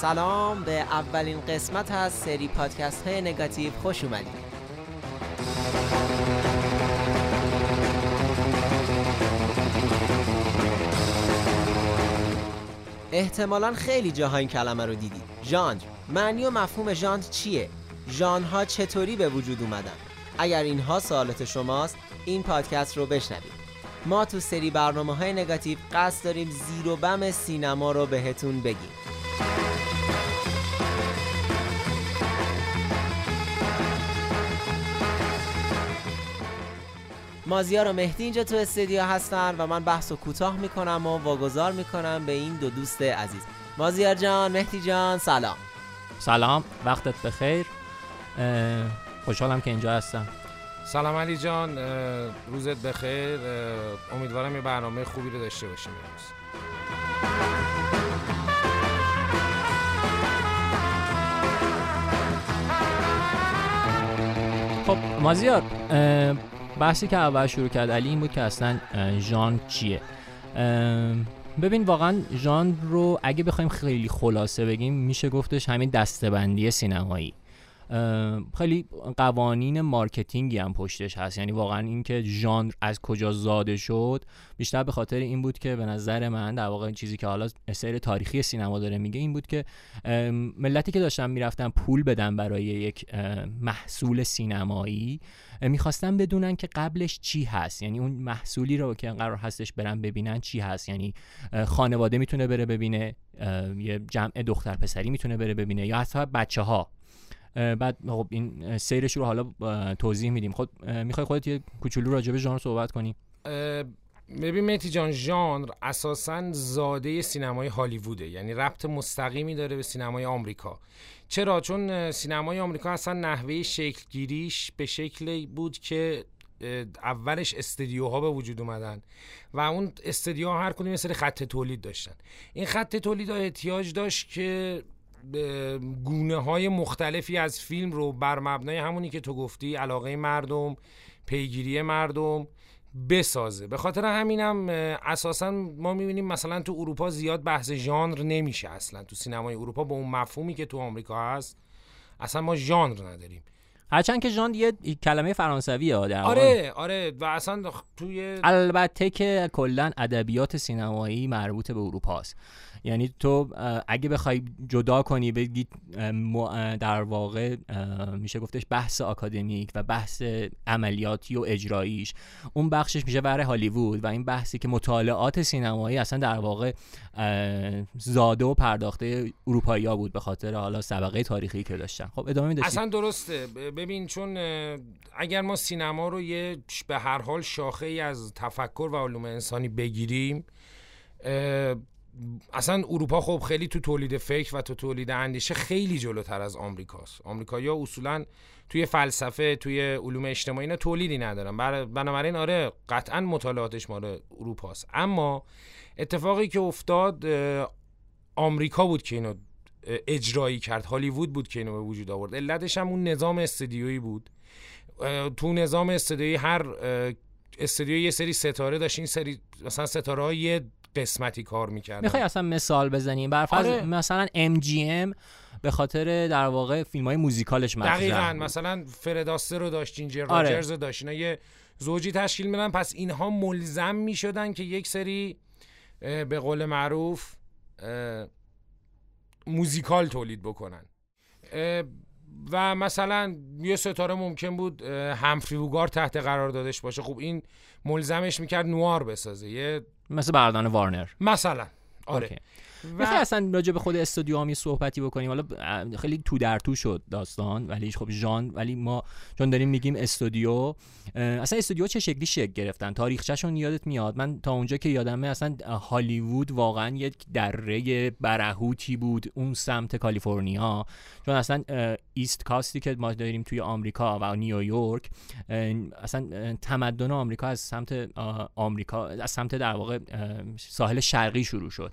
سلام به اولین قسمت از سری پادکست های نگاتیو خوش اومدید. احتمالا خیلی جاها این کلمه رو دیدید. ژانر. معنی و مفهوم ژانر چیه؟ ژانرها چطوری به وجود اومدن؟ اگر اینها سوالات شماست این پادکست رو بشنوید. ما تو سری برنامه های نگاتیو قصد داریم زیر و بم سینما رو بهتون بگیم. مازیار و مهدی اینجا تو استودیو هستن و من بحث و کوتاه می‌کنم و واگذار می‌کنم به این دو دوست عزیز. مازیار جان مهدی جان سلام. سلام وقتت بخیر. خوشحالم که اینجا هستم. سلام علی جان روزت بخیر. امیدوارم یه برنامه خوبی رو داشته باشیم امروز. خب مازیار بحثی که اول شروع کرد علی این بود که اصلا ژانر چیه؟ ببین واقعا ژانر رو اگه بخوایم خیلی خلاصه بگیم میشه گفتش همین دسته‌بندی سینمایی. خیلی قوانین مارکتینگی هم پشتش هست. یعنی واقعا اینکه ژانر از کجا زاده شد بیشتر به خاطر این بود که به نظر من در واقع چیزی که حالا سیر تاریخی سینما داره میگه این بود که ملتی که داشتن می‌رفتن پول بدن برای یک محصول سینمایی می‌خواستن بدونن که قبلش چی هست. یعنی اون محصولی رو که قرار هستش برن ببینن چی هست. یعنی خانواده می‌تونه بره ببینه یه جمع دختر پسری می‌تونه بره ببینه یا حتی بچه ها بعد خب این سیرش رو حالا توضیح میدیم. خود می‌خوای خودت یه کوچولو راجع به ژانر صحبت کنی؟ ببین متی جان ژانر اساسا زاده سینمای هالیووده. یعنی ربط مستقیمی داره به سینمای آمریکا. چرا؟ چون سینمای آمریکا اصلا نحوه شکل گیریش به شکلی بود که اولش استدیوها به وجود اومدن و اون استدیوها هر کدوم یه سری خط تولید داشتن. این خط تولید احتیاج داشت که گونه های مختلفی از فیلم رو بر مبنای همونی که تو گفتی علاقه مردم پیگیری مردم بسازه. به خاطر همینم اساسا ما می‌بینیم مثلا تو اروپا زیاد بحث ژانر نمیشه اصلا. تو سینمای اروپا با اون مفهومی که تو آمریکا هست اصلا ما ژانر نداریم. هرچند که ژانر یه کلمه فرانسویه آره. آره و اصلا توی البته که کلا ادبیات سینمایی مربوط به اروپا است. یعنی تو اگه بخوای جدا کنی بگی در واقع میشه گفتش بحث آکادمیک و بحث عملیاتی و اجراییش. اون بخشش میشه برای هالیوود و این بحثی که مطالعات سینمایی اصلا در واقع زاده و پرداخته اروپایی ها بود به خاطر حالا سبقه تاریخی که داشتن. خب ادامه میداشتیم اصلا درسته. ببین چون اگر ما سینما رو یه به هر حال شاخه ای از تفکر و علوم انسانی بگیریم اصلا اروپا خب خیلی تو تولید فکر و تو تولید اندیشه خیلی جلوتر از آمریکاست. آمریکایی‌ها اصولا توی فلسفه توی علوم اجتماعی اینا تولیدی ندارن. بنابراین آره قطعا مطالعاتش مال اروپاست. اما اتفاقی که افتاد آمریکا بود که اینو اجرایی کرد. هالیوود بود که اینو به وجود آورد. علتش هم اون نظام استدیویی بود. تو نظام استدیویی هر استودیو یه سری ستاره داشت. این سری مثلا ستاره های قسمتی کار می‌کردن. می‌خوای اصلا مثال بزنیم؟ بر آره. مثلا MGM به خاطر در واقع فیلم های موزیکالش مثلا دقیقا. مثلا فرداسته رو داشت جینجر آره. راجرز رو داشت. اینا یه زوجی تشکیل میدن پس اینها ملزم می‌شدن که یک سری به قول معروف موزیکال تولید بکنن. و مثلا یه ستاره ممکن بود همفری ووگار تحت قرار دادش باشه. خب این ملزمش می‌کرد نوار بسازه. یه مثل بردان وارنر. مثلا. آره. و... اصلا راجع به خود استودیو هم صحبتی بکنیم. حالا خیلی تو در تو شد داستان ولی خب ژان ولی ما چون داریم میگیم استودیو. اصلا استودیو چه شکلی شکل گرفتن؟ تاریخچهشون یادت میاد؟ من تا اونجا که یادمه اصلا هالیوود واقعا یک دره برهوتی بود اون سمت کالیفرنیا. چون اصلا ایست کاستی که ما داریم توی آمریکا و نیویورک اصلا تمدن آمریکا از سمت آمریکا از سمت در واقع ساحل شرقی شروع شد.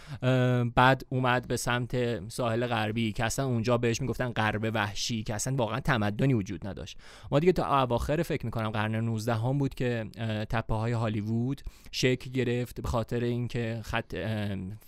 بعد اومد به سمت ساحل غربی که اصلا اونجا بهش می‌گفتن غرب وحشی که اصلا واقعا تمدنی وجود نداشت. ما دیگه تا اواخر فکر می‌کنم قرن 19 هم بود که تپه های هالیوود شکل گرفت به خاطر اینکه خط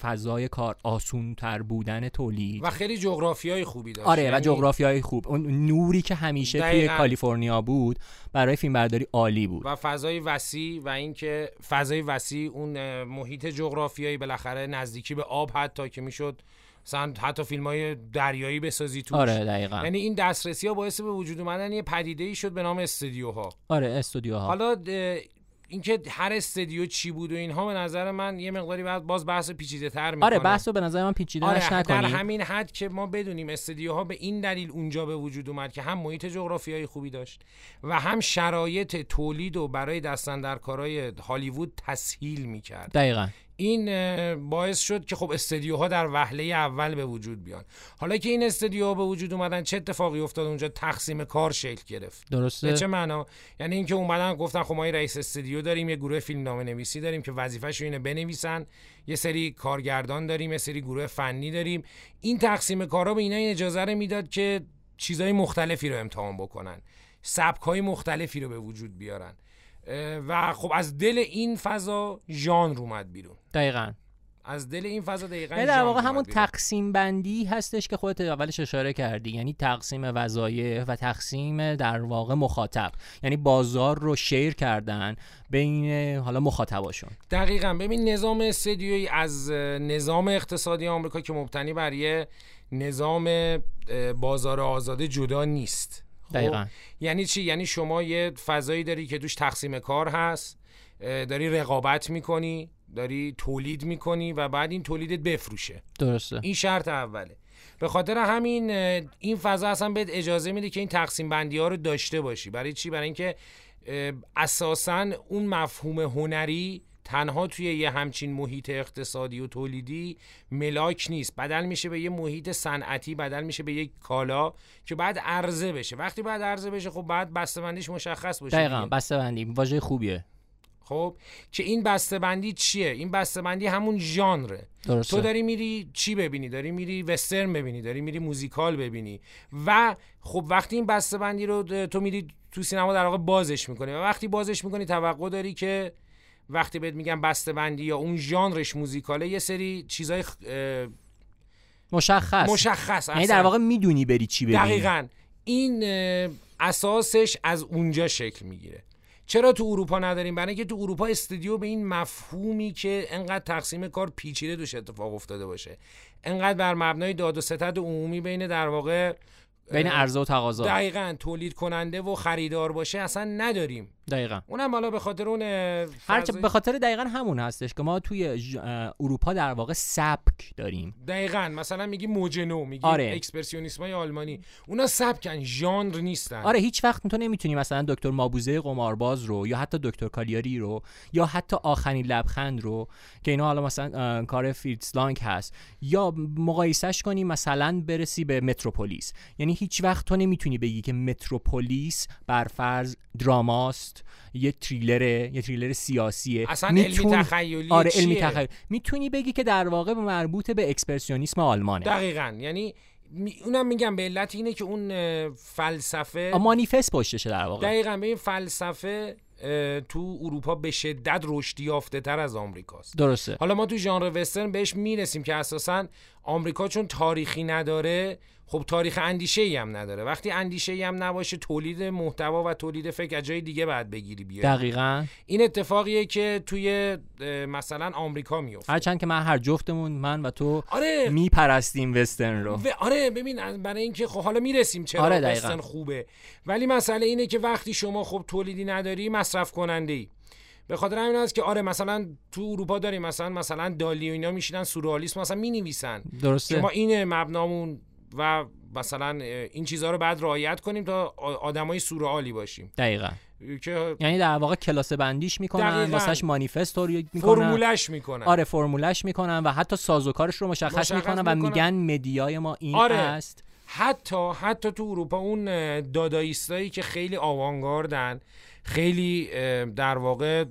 فضای کار آسون تر بودن تولید. و خیلی جغرافیای خوبی داشت. آره یعنی... و جغرافیای خوب. اون نوری که همیشه توی کالیفرنیا بود برای فیلمبرداری عالی بود. و فضای وسیع و اینکه فضای وسیع اون محیط جغرافیایی بالاخره نزدیکی به آب حتی که می‌شد مثلا حتی فیلم های دریایی بسازی توش. آره دقیقا. یعنی این دسترسی ها باعث به وجود اومدن یه پدیده ای شد به نام استودیوها. آره استودیوها. حالا اینکه هر استودیو چی بود و اینها به نظر من یه مقداری بعد باز بحث پیچیده تر می‌کنه. آره بحث به نظر من پیچیده آره نکنیم در همین حد که ما بدونیم استودیوها به این دلیل اونجا به وجود اومد که هم محیط جغرافیایی خوبی داشت و هم شرایط تولید و برای دستن در کارهای هالیوود تسهیل می‌کرد. دقیقا. این باعث شد که خب استدیوها در وهله اول به وجود بیان. حالا که این استدیوها به وجود اومدن چه اتفاقی افتاد اونجا؟ تقسیم کار شکل گرفت. درسته. به چه معنا؟ یعنی اینکه اومدن گفتن خب ما رئیس استدیو داریم یه گروه فیلم نامه نویسی داریم که وظیفه‌ش اینه بنویسن. یه سری کارگردان داریم یه سری گروه فنی داریم. این تقسیم کارا به اینا این اجازه رو می‌داد که چیزهای مختلفی رو امتحان بکنن. سبک‌های مختلفی رو به وجود بیارن. و خب از دل این فضا ژانر اومد بیرون. دقیقا. از دل این فضا دقیقا در واقع همون تقسیم بندی هستش که خودت اولش اشاره کردی. یعنی تقسیم وظایف و تقسیم در واقع مخاطب. یعنی بازار رو شیر کردن بین حالا مخاطباشون. دقیقا. ببین نظام استدیویی از نظام اقتصادی آمریکا که مبتنی بر یه نظام بازار آزاده جدا نیست. دقیقا. یعنی چی؟ یعنی شما یه فضایی داری که دوش تقسیم کار هست داری رقابت می‌کنی داری تولید می‌کنی و بعد این تولیدت بفروشه. درسته. این شرط اوله. به خاطر همین این فضا اصلا بهت اجازه میده که این تقسیم بندی ها رو داشته باشی. برای چی؟ برای اینکه اساسا اون مفهوم هنری تنها توی یه همچین محیط اقتصادی و تولیدی ملاک نیست. بدل میشه به یه محیط صنعتی بدل میشه به یک کالا که بعد عرضه بشه. وقتی بعد عرضه بشه خب بعد بسته‌بندیش مشخص باشه دقیقاً بسته‌بندی واژه خوبیه. خب که این بسته‌بندی چیه؟ این بسته‌بندی همون ژانره. تو داری میری چی ببینی؟ داری میری وسترن ببینی داری میری موزیکال ببینی. و خب وقتی این بسته‌بندی رو تو میری تو سینما در واقع بازش می‌کنی. و وقتی بازش می‌کنی توقع داری که وقتی بهت میگم بسته بندی یا اون ژانرش موزیکاله یه سری چیزای مشخص. مشخص یعنی در واقع می‌دونی بری چی ببینی. دقیقا. این اساسش از اونجا شکل می‌گیره. چرا تو اروپا نداریم؟ برای اینکه تو اروپا استودیو به این مفهومی که انقدر تقسیم کار پیچیده دوش اتفاق افتاده باشه. انقدر بر مبنای داد و ستد عمومی بین در واقع بین عرضه و تقاضا. دقیقا تولید کننده و خریدار باشه اصلا نداریم. دقیقا. اونم حالا به خاطر اون هرچه به خاطر دقیقا همون هستش که ما توی اروپا در واقع سبک داریم. دقیقا. مثلا میگی موجنو میگی آره. اکسپرسیونیسم های آلمانی. اونا سبکن ژانر نیستن. آره هیچ وقت تو نمی‌تونی مثلا دکتر مابوزه قمارباز رو یا حتی دکتر کالیاری رو یا حتی آخرین لبخند رو که اینا حالا مثلا کار فیتز لانگ هست یا مقایسش کنی مثلا برسی به متروپولیس. یعنی هیچ وقت تو نمی‌تونی بگی که متروپولیس بر فرض دراماست یه تریلره یه تریلر سیاسیه. اصلا میتون... علمی تخیلی آره علمی تخیلی می‌تونی بگی که در واقع مربوط به اکسپرسیونیسم آلمانه. دقیقا. یعنی اونم میگم به علت اینه که اون فلسفه مانیفست پشتشه در واقع. دقیقا. به این فلسفه تو اروپا به شدت رشد یافته تر از آمریکاست. درسته. حالا ما تو ژانر وسترن بهش می‌رسیم که اساسا آمریکا چون تاریخی نداره خب تاریخ اندیشه ای هم نداره. وقتی اندیشه ای هم نباشه تولید محتوا و تولید فکر از جای دیگه بعد بگیری بیاری. دقیقا. این اتفاقیه که توی مثلا آمریکا میفته هرچند که من هر جفتمون من و تو آره. میپرستیم وسترن رو. و آره ببین برای اینکه خب حالا می‌رسیم چرا آره وسترن خوبه. ولی مسئله اینه که وقتی شما خب تولیدی نداری مصرف کننده ای. به خاطر همین است که آره مثلا تو اروپا داریم مثلا مثلا دالی و اینا میشینن سورئالیسم مثلا می‌نویسن. درسته. ما این مبنامون و مثلا این چیزها رو بعد رعایت کنیم تا آدمای سورئالی باشیم. دقیقا. که یعنی در واقع کلاس بندیش می‌کنن واسش مانیفست رو می‌کنن. فرمولش می‌کنن. آره فرمولش می‌کنن و حتی سازوکارش رو مشخص, مشخص می‌کنن و میگن مدیای ما این آره. است. حتی حتی تو اروپا اون داداییستایی که خیلی آوانگاردن خیلی در واقع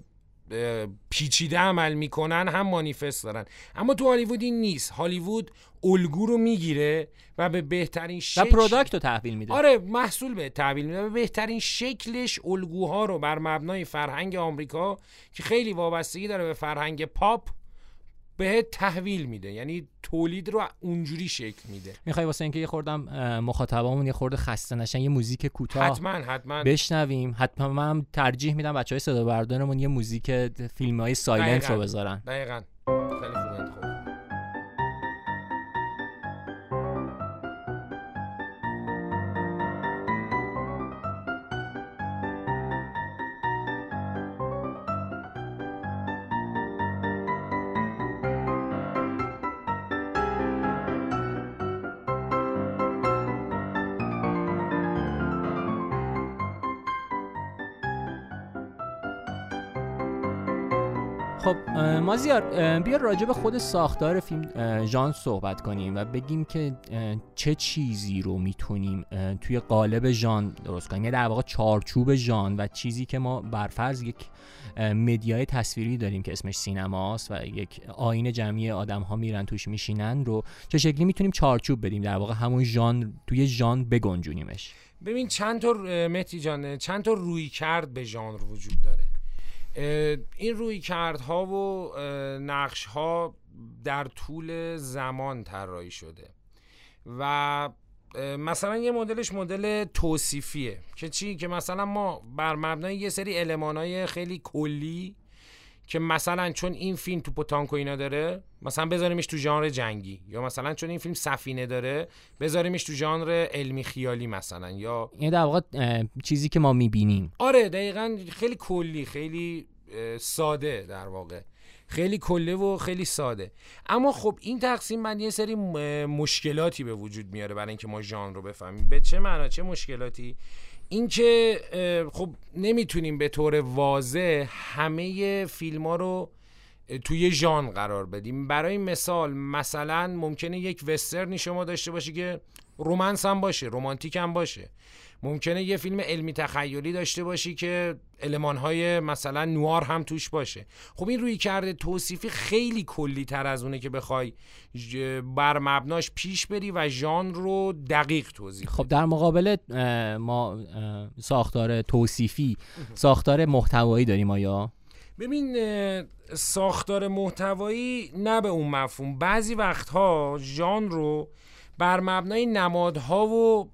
پیچیده عمل می‌کنن هم مانیفست دارن. اما تو هالیوود این نیست. هالیوود الگو رو می‌گیره و به بهترین شکل و product رو تحویل میده. آره محصول به تحویل میده و به بهترین شکلش الگوها رو بر مبنای فرهنگ آمریکا که خیلی وابستگی داره به فرهنگ پاپ به تحویل میده یعنی تولید رو اونجوری شکل میده. می‌خوای واسه اینکه یه خوردم مخاطبامون یه خورده خسته نشن یه موزیک کوتاه. حتما حتما. بشنویم. حتما من ترجیح میدم بچهای صدا بردارمون یه موزیک فیلم های سایلنت رو بذارن. دقیقاً. خب مازیار بیا راجع به خود ساختار فیلم ژان صحبت کنیم و بگیم که چه چیزی رو می‌تونیم توی قالب ژان درست کنیم. یعنی در واقع چارچوب ژان و چیزی که ما برفرض یک مدیای تصویری داریم که اسمش سینماست و یک آین جمعی آدم ها میرن توش میشینن رو چه شکلی می‌تونیم چارچوب بدیم؟ در واقع همون ژان توی ژان بگنجونیمش. ببین چند تا مهدی جان چند تا روی کرد به ژانر وجود داره. این روی کردها و نقش ها در طول زمان طراحی شده و مثلا یه مدلش مدل توصیفیه که چی؟ که مثلا ما بر مبنای یه سری المانای خیلی کلی که مثلا چون این فیلم تو پتانک اینا داره مثلا بذاریمش تو ژانر جنگی. یا مثلا چون این فیلم سفینه داره بذاریمش تو ژانر علمی خیالی مثلا. یا این در واقع چیزی که ما می‌بینیم. آره دقیقا خیلی کلی خیلی ساده در واقع. خیلی کله و خیلی ساده. اما خب این تقسیم بندی یه سری مشکلاتی به وجود میاره برای اینکه ما ژانر رو بفهمیم. به چه معنا؟ چه مشکلاتی؟ اینکه خب نمی‌تونیم به طور واضح همه فیلم ها رو توی ژان قرار بدیم. برای مثال مثلا ممکنه یک وسترنی شما داشته باشی که رومنس هم باشه رومانتیک هم باشه. ممکنه یه فیلم علمی تخیلی داشته باشی که های مثلا نوار هم توش باشه. خب این روی کرده توصیفی خیلی کلی تر از اونه که بخوای بر مبناش پیش بری و ژانر رو دقیق توضیح خب در مقابل ما ساختار توصیفی ساختار محتوایی داریم آیا؟ ببین ساختار محتوایی نه به اون مفهوم. بعضی وقتها ژانر رو بر مبنای نمادها و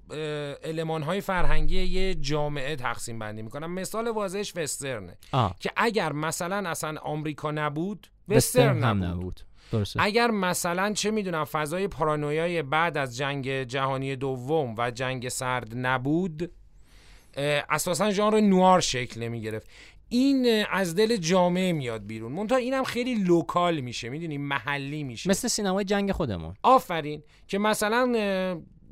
المانهای فرهنگی یه جامعه تقسیم بندی می‌کنم مثال واضحش وسترنه. که اگر مثلا اصلا آمریکا نبود وسترن هم نبود, درسته. اگر مثلا چه می‌دونم فضای پارانویای بعد از جنگ جهانی دوم و جنگ سرد نبود اساسا ژانر نوآر شکل نمی گرفت این از دل جامعه میاد بیرون. منتها اینم خیلی local میشه می‌دونی؟ محلی میشه. مثل سینمای جنگ خودمون. آفرین. که مثلا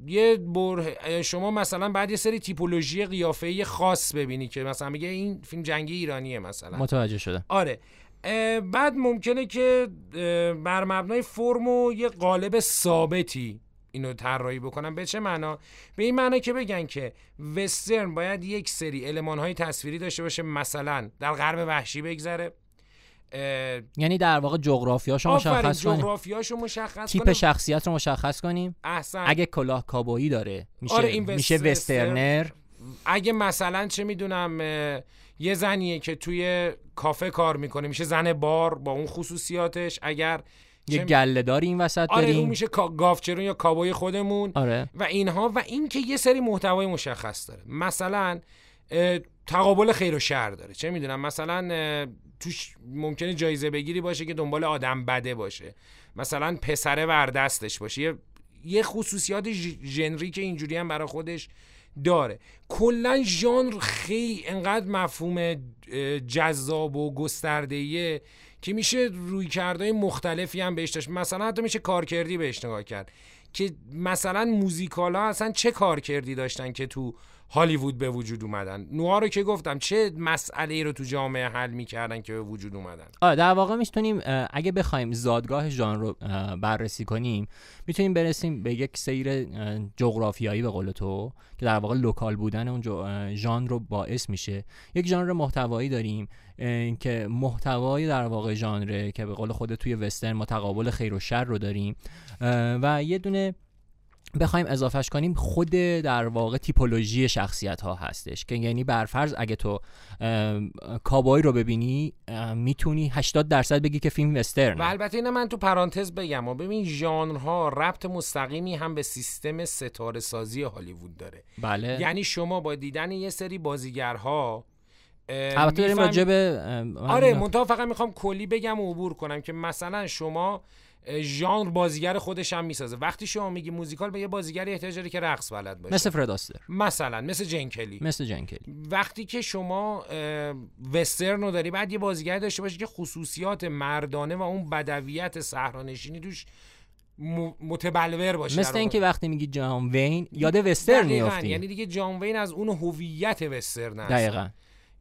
یه بر شما مثلا بعد یه سری تیپولوژی قیافه خاص ببینی که مثلا میگه این فیلم جنگی ایرانیه مثلا. متوجه شده آره. بعد ممکنه که بر مبنای فرم و یه قالب ثابتی اینو طراحی بکنم. به چه معنا؟ به این معنا که بگن که وسترن باید یک سری علمان های تصویری داشته باشه مثلا در غرب وحشی بگذره. یعنی در واقع جغرافیاشو مشخص کنیم. جغرافیاشو مشخص تیپ شخصیت رو مشخص کنیم. احسن. اگه کلاه کابایی داره میشه آره این میشه وسترنر. اگه مثلا چه می‌دونم یه زنیه که توی کافه کار می‌کنه میشه زن بار با اون خصوصیاتش. اگر یه گله داری این وسط آره داریم. اون میشه گافچرون یا کابوی خودمون. آره. و اینها و اینکه یه سری محتوای مشخص داره. مثلا تقابل خیر و شر داره. چه می‌دونم؟ مثلا توش ممکنه جایزه بگیری باشه که دنبال آدم بده باشه. مثلا پسره وردستش باشه. یه یه خصوصیات ژنری که اینجوری هم برای خودش داره. کلا ژانر خیلی انقدر مفهوم جذاب و گسترده‌ایه که میشه روی کردهای مختلفی هم بهش داشت. مثلا حتی میشه کارکردی بهش نگاه کرد. که مثلا موزیکال ها اصلا چه کارکردی داشتن که تو هالیوود به وجود اومدن. نوار رو که گفتم چه مسئله ای رو تو جامعه حل می‌کردن که به وجود اومدن؟ آره در واقع می‌تونیم اگه بخوایم زادگاه ژانر رو بررسی کنیم می‌تونیم برسیم به یک سیر جغرافیایی به قول تو که در واقع لوکال بودن اون ژانر رو باعث میشه. یک ژانر محتوایی داریم که محتوای در واقع ژانره که به قول خود توی وسترن ما تقابل خیر و شر رو داریم و یه دونه بخوایم اضافهش کنیم خود در واقع تیپولوژی شخصیت ها هستش که یعنی برفرض اگه تو کابایی رو ببینی می‌تونی 80 درصد بگی که فیلم وسترن. و البته اینه من تو پرانتز بگم و ببین ژانرها ربط مستقیمی هم به سیستم ستاره سازی هالیوود داره. بله. یعنی شما با دیدن یه سری بازیگرها البته داریم راجع به آره منتها فقط می‌خوام کلی بگم و عبور کنم که مثلا شما ژانر بازیگر خودش هم می‌سازه. وقتی شما میگی موزیکال به یه بازیگری احتیاج داره که رقص بلد باشه مثل فرد آستر. مثلا مثل جنکلی مثل جنکلی وقتی که شما وسترن رو داری بعد یه بازیگر داشته باشه که خصوصیات مردانه و اون بدویت صحرانشینی توش متبلور باشه. مثل اینکه وقتی میگی جان وین یاد وسترن میافتی. یعنی دیگه جان وین از اون هویت وسترن هست دقیقاً.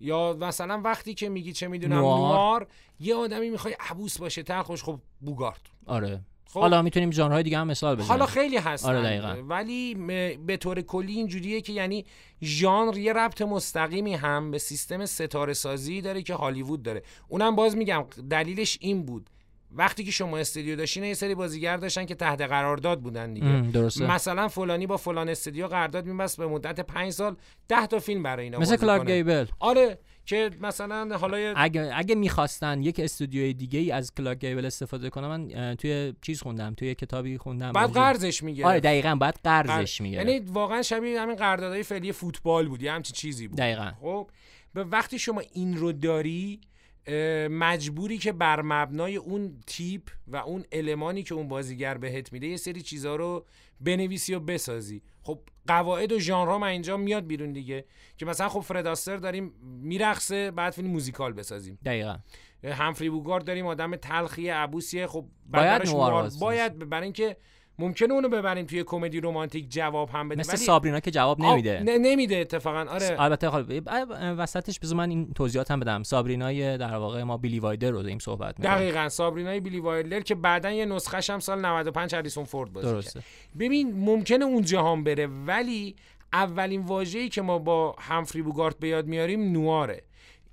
یا مثلا وقتی که میگی چه می‌دونم نوار, یه آدمی می‌خوای عبوس باشه تلخوش خب بوگارد. آره. خب. حالا می‌تونیم ژانرهای دیگه هم مثال بزنیم. حالا خیلی هستن. آره دقیقا. ولی به طور کلی اینجوریه که یعنی ژانر یه ربط مستقیمی هم به سیستم ستاره سازی داره که هالیوود داره. اونم باز میگم دلیلش این بود. وقتی که شما استودیو داشتین یه سری بازیگر داشتن که تحت قرارداد بودن دیگه. درسته. مثلا فلانی با فلان استودیو قرارداد میبست به مدت 5 سال 10 تا فیلم برای اینا مثل کلارک گیبل. آره که مثلا حالا اگه اگه می‌خواستن یک استودیوی دیگه ای از کلاک گیبل استفاده کنم من توی چیز خوندم توی کتابی خوندم. بعد قرضش می‌گیره آره دقیقاً بعد قرضش می‌گیره یعنی واقعا شبیه همین قراردادهای فعلی فوتبال بود یا همچین چیزی بود. دقیقاً. خب به وقتی شما این رو داری مجبوری که بر مبنای اون تیپ و اون المانی که اون بازیگر بهت میده یه سری چیزها رو بنویسی و بسازی. خب قواعد و ژانرها من اینجا میاد بیرون دیگه که مثلا خب فرداستر داریم میرقصه بعد فیلم موزیکال بسازیم. دقیقا. همفری بوگارد داریم آدم تلخی عبوسیه خب باید باید برای اینکه ممکنه اونو ببریم توی کمدی رومانتیک جواب هم بده مثل ولی... سابرینا که جواب نمیده. نه نمیده اتفاقا. آره. البته خب وسطش بذار من این توضیحات هم بدم. سابرینای در واقع ما بیلی وایدر رو داریم صحبت می‌کنیم. دقیقاً. سابرینای بیلی وایدر که بعدا یه نسخه هم سال 95 هریسون فورد بازی درسته. ببین ممکنه اونجا هم بره ولی اولین واژه‌ای که ما با همفری بوگارت به یاد میاریم نواره.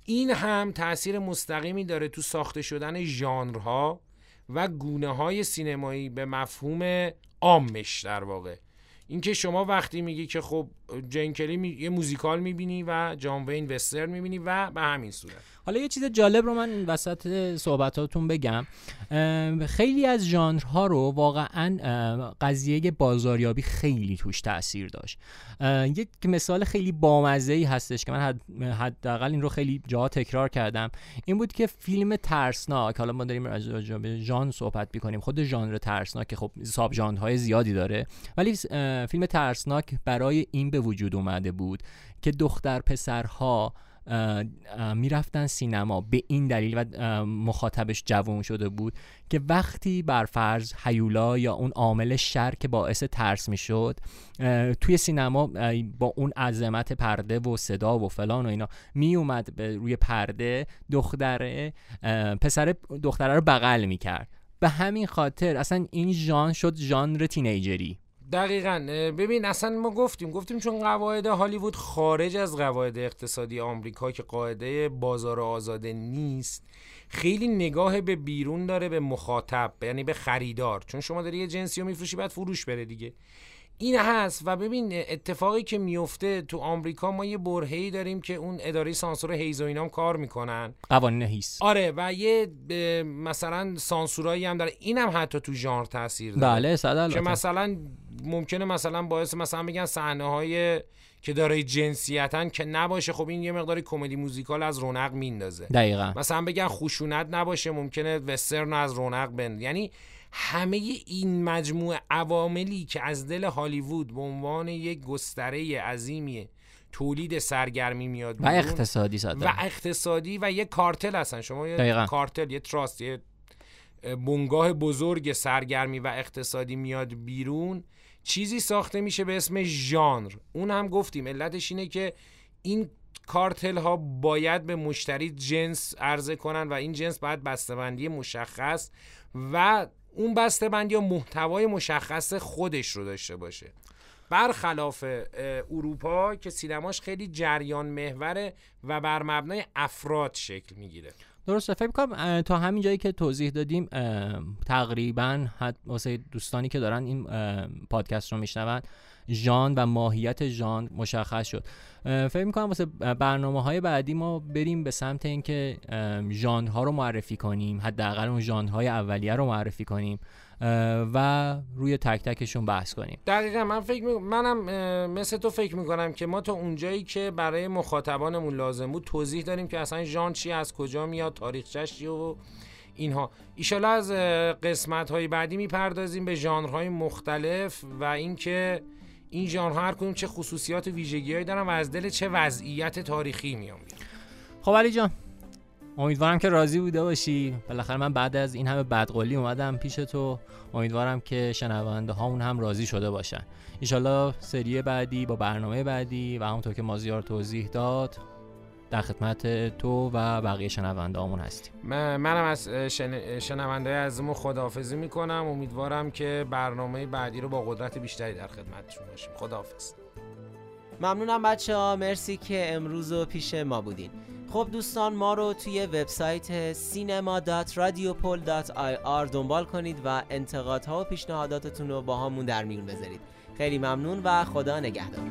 این هم تاثیر مستقیمی داره تو ساخته شدن ژانرها. و گونه های سینمایی به مفهوم عامش در واقع. اینکه شما وقتی میگی که خب جنکلی می... یه موزیکال می‌بینی و جان وین وستر می‌بینی و به همین صورت. حالا یه چیز جالب رو من وسط صحبتاتون بگم. خیلی از ژانرها رو واقعا قضیه بازاریابی خیلی توش تاثیر داشت. یک مثال خیلی بامزه ای هستش که من حداقل این رو خیلی جا تکرار کردم. این بود که فیلم ترسناک حالا ما داریم از ژان صحبت می‌کنیم. خود ژانر ترسناک که خب ساب ژانرهای زیادی داره. ولی فیلم ترسناک برای این به وجود اومده بود که دختر پسرها می‌رفتن سینما به این دلیل و مخاطبش جوان شده بود که وقتی بر فرض هیولا یا اون عامل شر که باعث ترس می‌شد توی سینما با اون عظمت پرده و صدا و فلان و اینا می اومد روی پرده دختره پسر دختره رو بغل می‌کرد. به همین خاطر اصلا این ژان شد ژانر تینیجری. دقیقا ببین اصلا ما گفتیم گفتیم چون قواعد هالیوود خارج از قواعد اقتصادی آمریکا که قاعده بازار آزاده نیست خیلی نگاه به بیرون داره به مخاطب یعنی به خریدار. چون شما داری یه جنسی رو میفروشی بعد فروش بره دیگه. این هست و ببین اتفاقی که میفته تو آمریکا ما یه برهه‌ای داریم که اون اداره سانسور هیز و اینام کار می‌کنن. قوانین هیس آره و یه مثلا سانسورایی هم داره. اینم حتی تو ژانر تاثیر داره. بله که مثلا ممکنه مثلا باعث مثلا بگن صحنه های که داره جنسیتن که نباشه خب این یه مقداری کمدی موزیکال از رونق میندازه دقیقا. مثلا بگن خشونت نباشه ممکنه وسترن از رونق بند. یعنی همه این مجموع عواملی که از دل هالیوود به عنوان یک گستره عظیمی تولید سرگرمی میاد و اقتصادی و اقتصادی و یک کارتل هستن. شما یه کارتل یه تراست یه بنگاه بزرگ سرگرمی و اقتصادی میاد بیرون. چیزی ساخته میشه به اسم ژانر. اون هم گفتیم. علتش اینه که این کارتل ها باید به مشتری جنس عرضه کنن و این جنس باید بسته‌بندی مشخص و اون بسته‌بندی یا محتوای مشخص خودش رو داشته باشه. برخلاف اروپا که سینماش خیلی جریان محوره و بر مبنای افراد شکل می‌گیره. درسته. فکر کنم تا همین جایی که توضیح دادیم تقریبا واسه دوستانی که دارن این پادکست رو میشنون ژان و ماهیت ژان مشخص شد. فکر می‌کنم واسه برنامه های بعدی ما بریم به سمت اینکه ژانر ها رو معرفی کنیم حداقل اون ژانر های اولیه رو معرفی کنیم. و روی تک تکشون بحث کنیم. دقیقا من فکر می... منم مثل تو فکر می‌کنم که ما تا اونجایی که برای مخاطبانمون لازم بود توضیح داریم که اصلا ژان چی از کجا میاد تاریخچش چیه و اینها. ایشالا از قسمت های بعدی می‌پردازیم به ژانرهای مختلف و اینکه این ژانرها هر کدوم چه خصوصیات و ویژگیهایی دارن و از دل چه وضعیت تاریخی میان. خب علی جان امیدوارم که راضی بوده باشی. بالاخره من بعد از این همه بدقولی اومدم پیش تو. امیدوارم که شنونده هامون هم راضی شده باشن. ایشالله سری بعدی با برنامه بعدی و همونطور که مازیار توضیح داد در خدمت تو و بقیه شنونده هامون هستیم منم از شن... شنونده ازمون خداحافظی می‌کنم. امیدوارم که برنامه بعدی رو با قدرت بیشتری در خدمتشون باشیم. خداحافظ. ممنونم بچه ها مرسی که امروز و پیش ما بودین. خب دوستان ما رو توی وبسایت cinema.radiopol.ir دنبال کنید و انتقادها و پیشنهاداتتون رو با همون در میون بذارید. خیلی ممنون و خدا نگهدار.